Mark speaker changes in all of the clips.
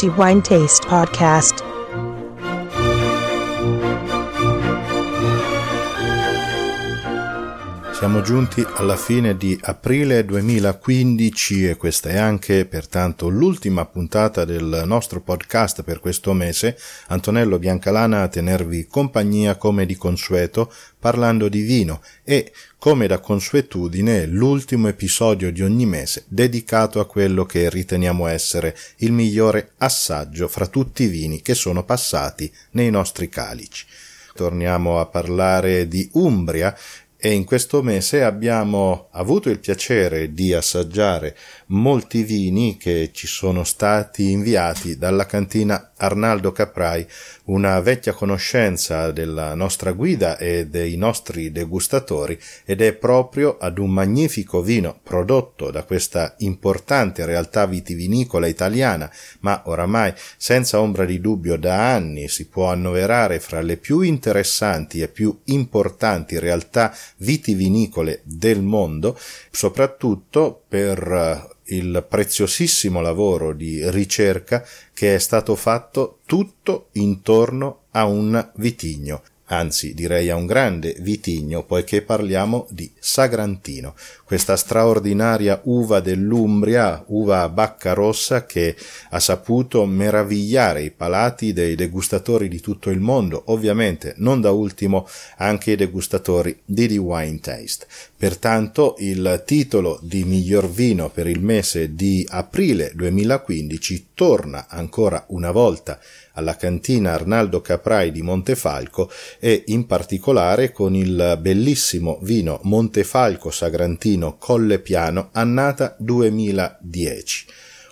Speaker 1: The Wine Taste Podcast.
Speaker 2: Siamo giunti alla fine di aprile 2015 e questa è anche pertanto l'ultima puntata del nostro podcast per questo mese. Antonello Biancalana a tenervi compagnia come di consueto parlando di vino e come da consuetudine l'ultimo episodio di ogni mese dedicato a quello che riteniamo essere il migliore assaggio fra tutti i vini che sono passati nei nostri calici torniamo a parlare di Umbria e in questo mese abbiamo avuto il piacere di assaggiare molti vini che ci sono stati inviati dalla cantina Arnaldo Caprai, una vecchia conoscenza della nostra guida e dei nostri degustatori ed è proprio ad un magnifico vino prodotto da questa importante realtà vitivinicola italiana, ma oramai senza ombra di dubbio da anni si può annoverare fra le più interessanti e più importanti realtà vitivinicole del mondo, soprattutto per il preziosissimo lavoro di ricerca che è stato fatto tutto intorno a un vitigno, anzi direi a un grande vitigno, poiché parliamo di Sagrantino, questa straordinaria uva dell'Umbria, uva a bacca rossa che ha saputo meravigliare i palati dei degustatori di tutto il mondo, ovviamente non da ultimo anche i degustatori di The Wine Taste. Pertanto il titolo di miglior vino per il mese di aprile 2015 torna ancora una volta alla cantina Arnaldo Caprai di Montefalco e in particolare con il bellissimo vino Montefalco Sagrantino Colle Piano annata 2010.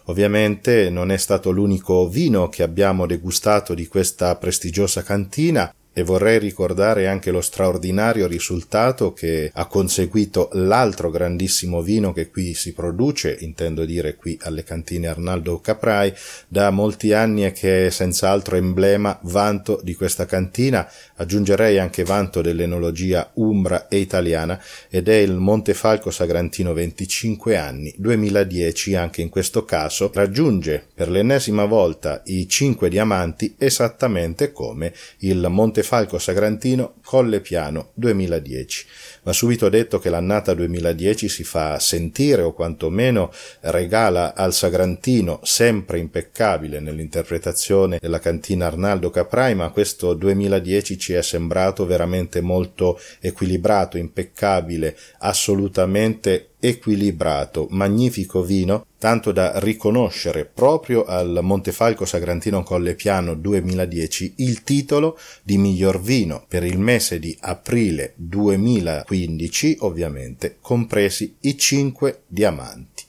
Speaker 2: Ovviamente non è stato l'unico vino che abbiamo degustato di questa prestigiosa cantina, e vorrei ricordare anche lo straordinario risultato che ha conseguito l'altro grandissimo vino che qui si produce, intendo dire qui alle cantine Arnaldo Caprai, da molti anni e che è senz'altro emblema, vanto di questa cantina, aggiungerei anche vanto dell'enologia umbra e italiana ed è il Montefalco Sagrantino 25 anni, 2010 anche in questo caso raggiunge per l'ennesima volta i 5 diamanti esattamente come il Montefalco Falco Sagrantino Colle Piano 2010. Va subito detto che l'annata 2010 si fa sentire o quantomeno regala al Sagrantino sempre impeccabile nell'interpretazione della cantina Arnaldo Caprai, ma questo 2010 ci è sembrato veramente molto equilibrato, impeccabile, assolutamente equilibrato, magnifico vino, tanto da riconoscere proprio al Montefalco Sagrantino Colle Piano 2010 il titolo di miglior vino per il mese di aprile 2015, ovviamente compresi i cinque diamanti.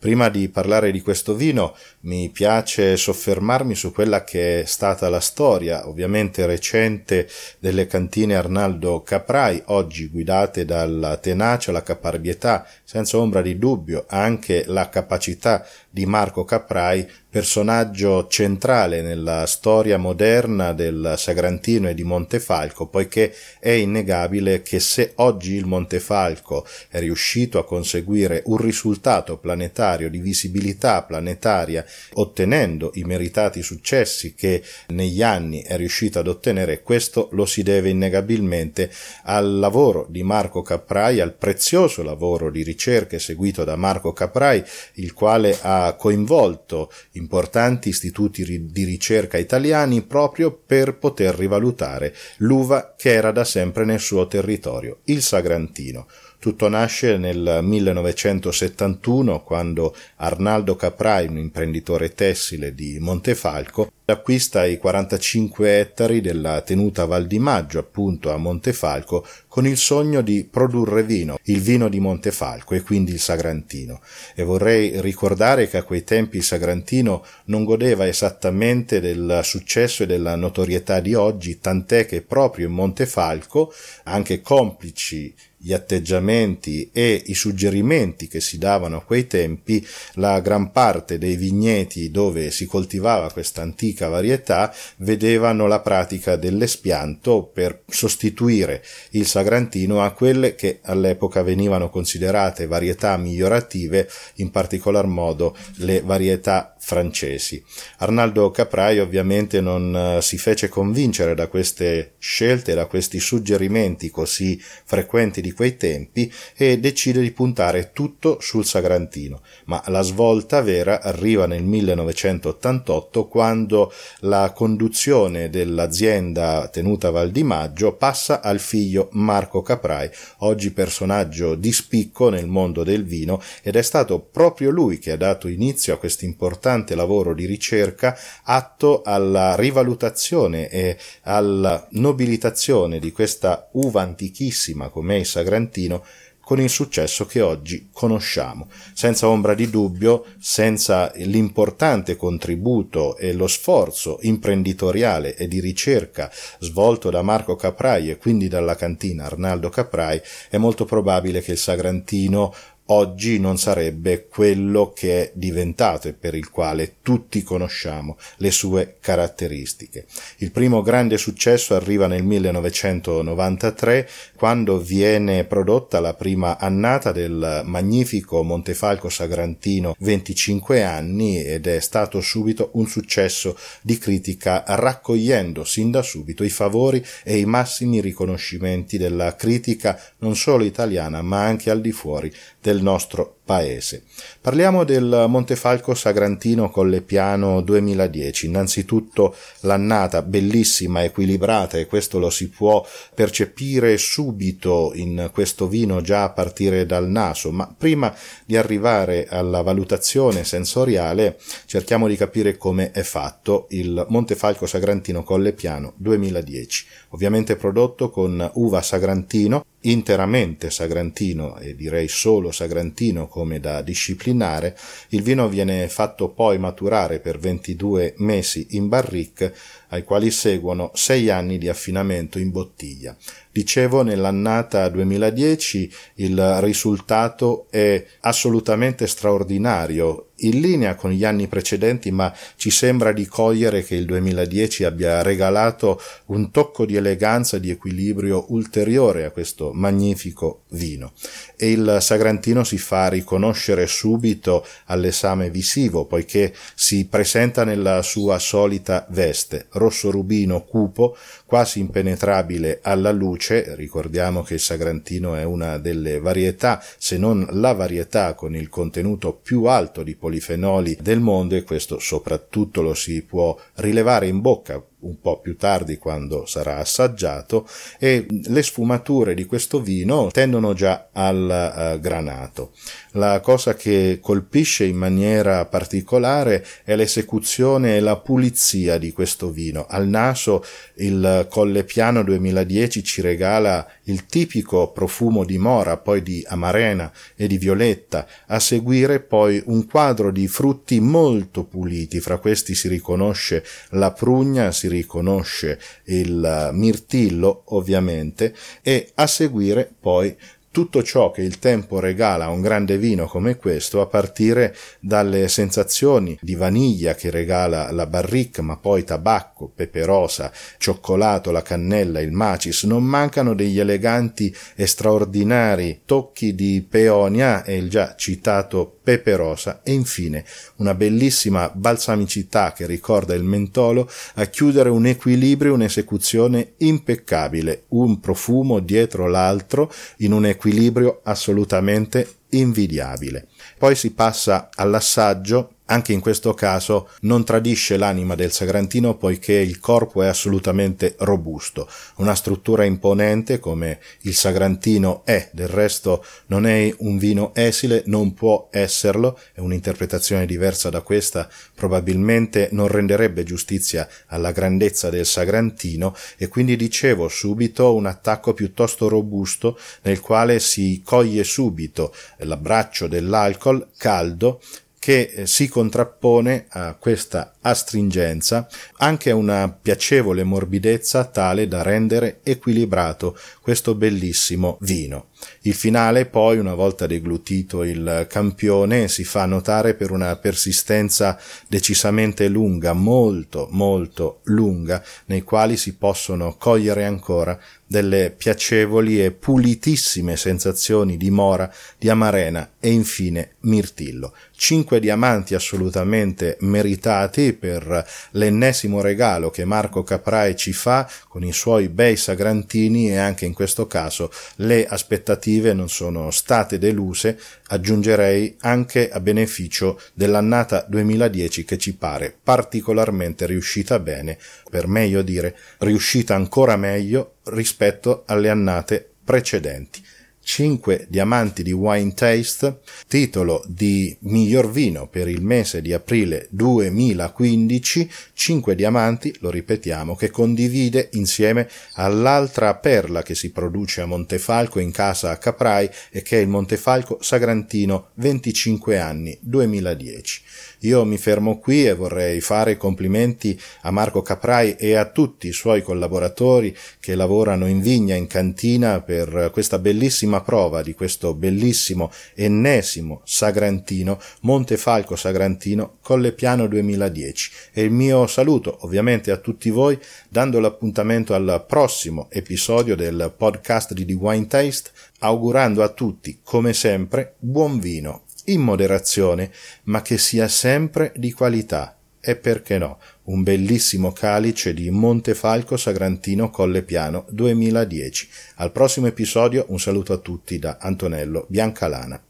Speaker 2: Prima di parlare di questo vino mi piace soffermarmi su quella che è stata la storia, ovviamente recente, delle cantine Arnaldo Caprai, oggi guidate dalla tenacia, la caparbietà, senza ombra di dubbio anche la capacità di Marco Caprai, personaggio centrale nella storia moderna del Sagrantino e di Montefalco, poiché è innegabile che se oggi il Montefalco è riuscito a conseguire un risultato planetario di visibilità planetaria, ottenendo i meritati successi che negli anni è riuscito ad ottenere, questo lo si deve innegabilmente al lavoro di Marco Caprai, al prezioso lavoro di ricerca seguito da Marco Caprai, il quale ha coinvolto importanti istituti di ricerca italiani proprio per poter rivalutare l'uva che era da sempre nel suo territorio, il Sagrantino. Tutto nasce nel 1971 quando Arnaldo Caprai, un imprenditore tessile di Montefalco, acquista i 45 ettari della tenuta Val di Maggio, appunto a Montefalco, con il sogno di produrre vino, il vino di Montefalco e quindi il Sagrantino. E vorrei ricordare che a quei tempi il Sagrantino non godeva esattamente del successo e della notorietà di oggi, tant'è che proprio in Montefalco, anche complici gli atteggiamenti e i suggerimenti che si davano a quei tempi, la gran parte dei vigneti dove si coltivava questa antica varietà vedevano la pratica dell'espianto per sostituire il sagrantino a quelle che all'epoca venivano considerate varietà migliorative, in particolar modo le varietà francesi. Arnaldo Caprai ovviamente non eh, si fece convincere da queste scelte, da questi suggerimenti così frequenti di quei tempi e decide di puntare tutto sul Sagrantino, ma la svolta vera arriva nel 1988 quando la conduzione dell'azienda tenuta a Val di Maggio passa al figlio Marco Caprai, oggi personaggio di spicco nel mondo del vino ed è stato proprio lui che ha dato inizio a questo importante lavoro di ricerca atto alla rivalutazione e alla nobilitazione di questa uva antichissima come il Sagrantino con il successo che oggi conosciamo. Senza ombra di dubbio, senza l'importante contributo e lo sforzo imprenditoriale e di ricerca svolto da Marco Caprai e quindi dalla cantina Arnaldo Caprai, è molto probabile che il Sagrantino oggi non sarebbe quello che è diventato e per il quale tutti conosciamo le sue caratteristiche. Il primo grande successo arriva nel 1993 quando viene prodotta la prima annata del magnifico Montefalco Sagrantino 25 anni ed è stato subito un successo di critica raccogliendo sin da subito i favori e i massimi riconoscimenti della critica non solo italiana ma anche al di fuori del nostro paese. Parliamo del Montefalco Sagrantino Collepiano 2010. Innanzitutto l'annata bellissima, equilibrata e questo lo si può percepire subito in questo vino già a partire dal naso, ma prima di arrivare alla valutazione sensoriale cerchiamo di capire come è fatto il Montefalco Sagrantino Collepiano 2010. Ovviamente prodotto con uva Sagrantino interamente sagrantino e direi solo sagrantino come da disciplinare, il vino viene fatto poi maturare per 22 mesi in barrique ai quali seguono 6 anni di affinamento in bottiglia. Dicevo, nell'annata 2010 il risultato è assolutamente straordinario, in linea con gli anni precedenti, ma ci sembra di cogliere che il 2010 abbia regalato un tocco di eleganza e di equilibrio ulteriore a questo magnifico vino. E il Sagrantino si fa riconoscere subito all'esame visivo, poiché si presenta nella sua solita veste, rosso rubino cupo, quasi impenetrabile alla luce, ricordiamo che il Sagrantino è una delle varietà, se non la varietà con il contenuto più alto di polifenoli del mondo e questo soprattutto lo si può rilevare in bocca un po' più tardi quando sarà assaggiato e le sfumature di questo vino tendono già al uh, granato. La cosa che colpisce in maniera particolare è l'esecuzione e la pulizia di questo vino. Al naso il Colle Piano 2010 ci regala il tipico profumo di mora, poi di amarena e di violetta, a seguire poi un quadro di frutti molto puliti, fra questi si riconosce la prugna, si riconosce il mirtillo ovviamente e a seguire poi tutto ciò che il tempo regala a un grande vino come questo, a partire dalle sensazioni di vaniglia che regala la barrique, ma poi tabacco, pepe rosa, cioccolato, la cannella, il macis, non mancano degli eleganti e straordinari tocchi di peonia e il già citato pepe rosa. E infine una bellissima balsamicità che ricorda il mentolo a chiudere un equilibrio, un'esecuzione impeccabile, un profumo dietro l'altro in un equilibrio assolutamente invidiabile. Poi si passa all'assaggio anche in questo caso non tradisce l'anima del Sagrantino poiché il corpo è assolutamente robusto, una struttura imponente come il Sagrantino è, del resto non è un vino esile, non può esserlo, è un'interpretazione diversa da questa, probabilmente non renderebbe giustizia alla grandezza del Sagrantino e quindi dicevo subito un attacco piuttosto robusto nel quale si coglie subito l'abbraccio dell'alcol caldo che eh, si contrappone a questa astringenza anche una piacevole morbidezza tale da rendere equilibrato questo bellissimo vino. Il finale poi, una volta deglutito il campione, si fa notare per una persistenza decisamente lunga, molto molto lunga, nei quali si possono cogliere ancora delle piacevoli e pulitissime sensazioni di mora, di amarena e infine mirtillo. Cinque diamanti assolutamente meritati per l'ennesimo regalo che Marco Caprai ci fa con i suoi bei sagrantini e anche in questo caso le aspettative non sono state deluse, aggiungerei anche a beneficio dell'annata 2010 che ci pare particolarmente riuscita bene, per meglio dire riuscita ancora meglio rispetto alle annate precedenti. 5 diamanti di Wine Taste, titolo di miglior vino per il mese di aprile 2015, 5 diamanti, lo ripetiamo, che condivide insieme all'altra perla che si produce a Montefalco in casa a Caprai e che è il Montefalco Sagrantino 25 anni 2010. Io mi fermo qui e vorrei fare complimenti a Marco Caprai e a tutti i suoi collaboratori che lavorano in vigna, in cantina per questa bellissima prova di questo bellissimo ennesimo Sagrantino, Montefalco Sagrantino Collepiano 2010. E il mio saluto ovviamente a tutti voi, dando l'appuntamento al prossimo episodio del podcast di The Wine Taste, augurando a tutti, come sempre, buon vino in moderazione, ma che sia sempre di qualità. E perché no, un bellissimo calice di Montefalco Sagrantino Colle Piano 2010. Al prossimo episodio un saluto a tutti da Antonello Biancalana.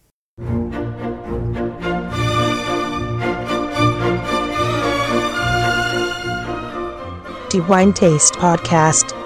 Speaker 1: The Wine Taste Podcast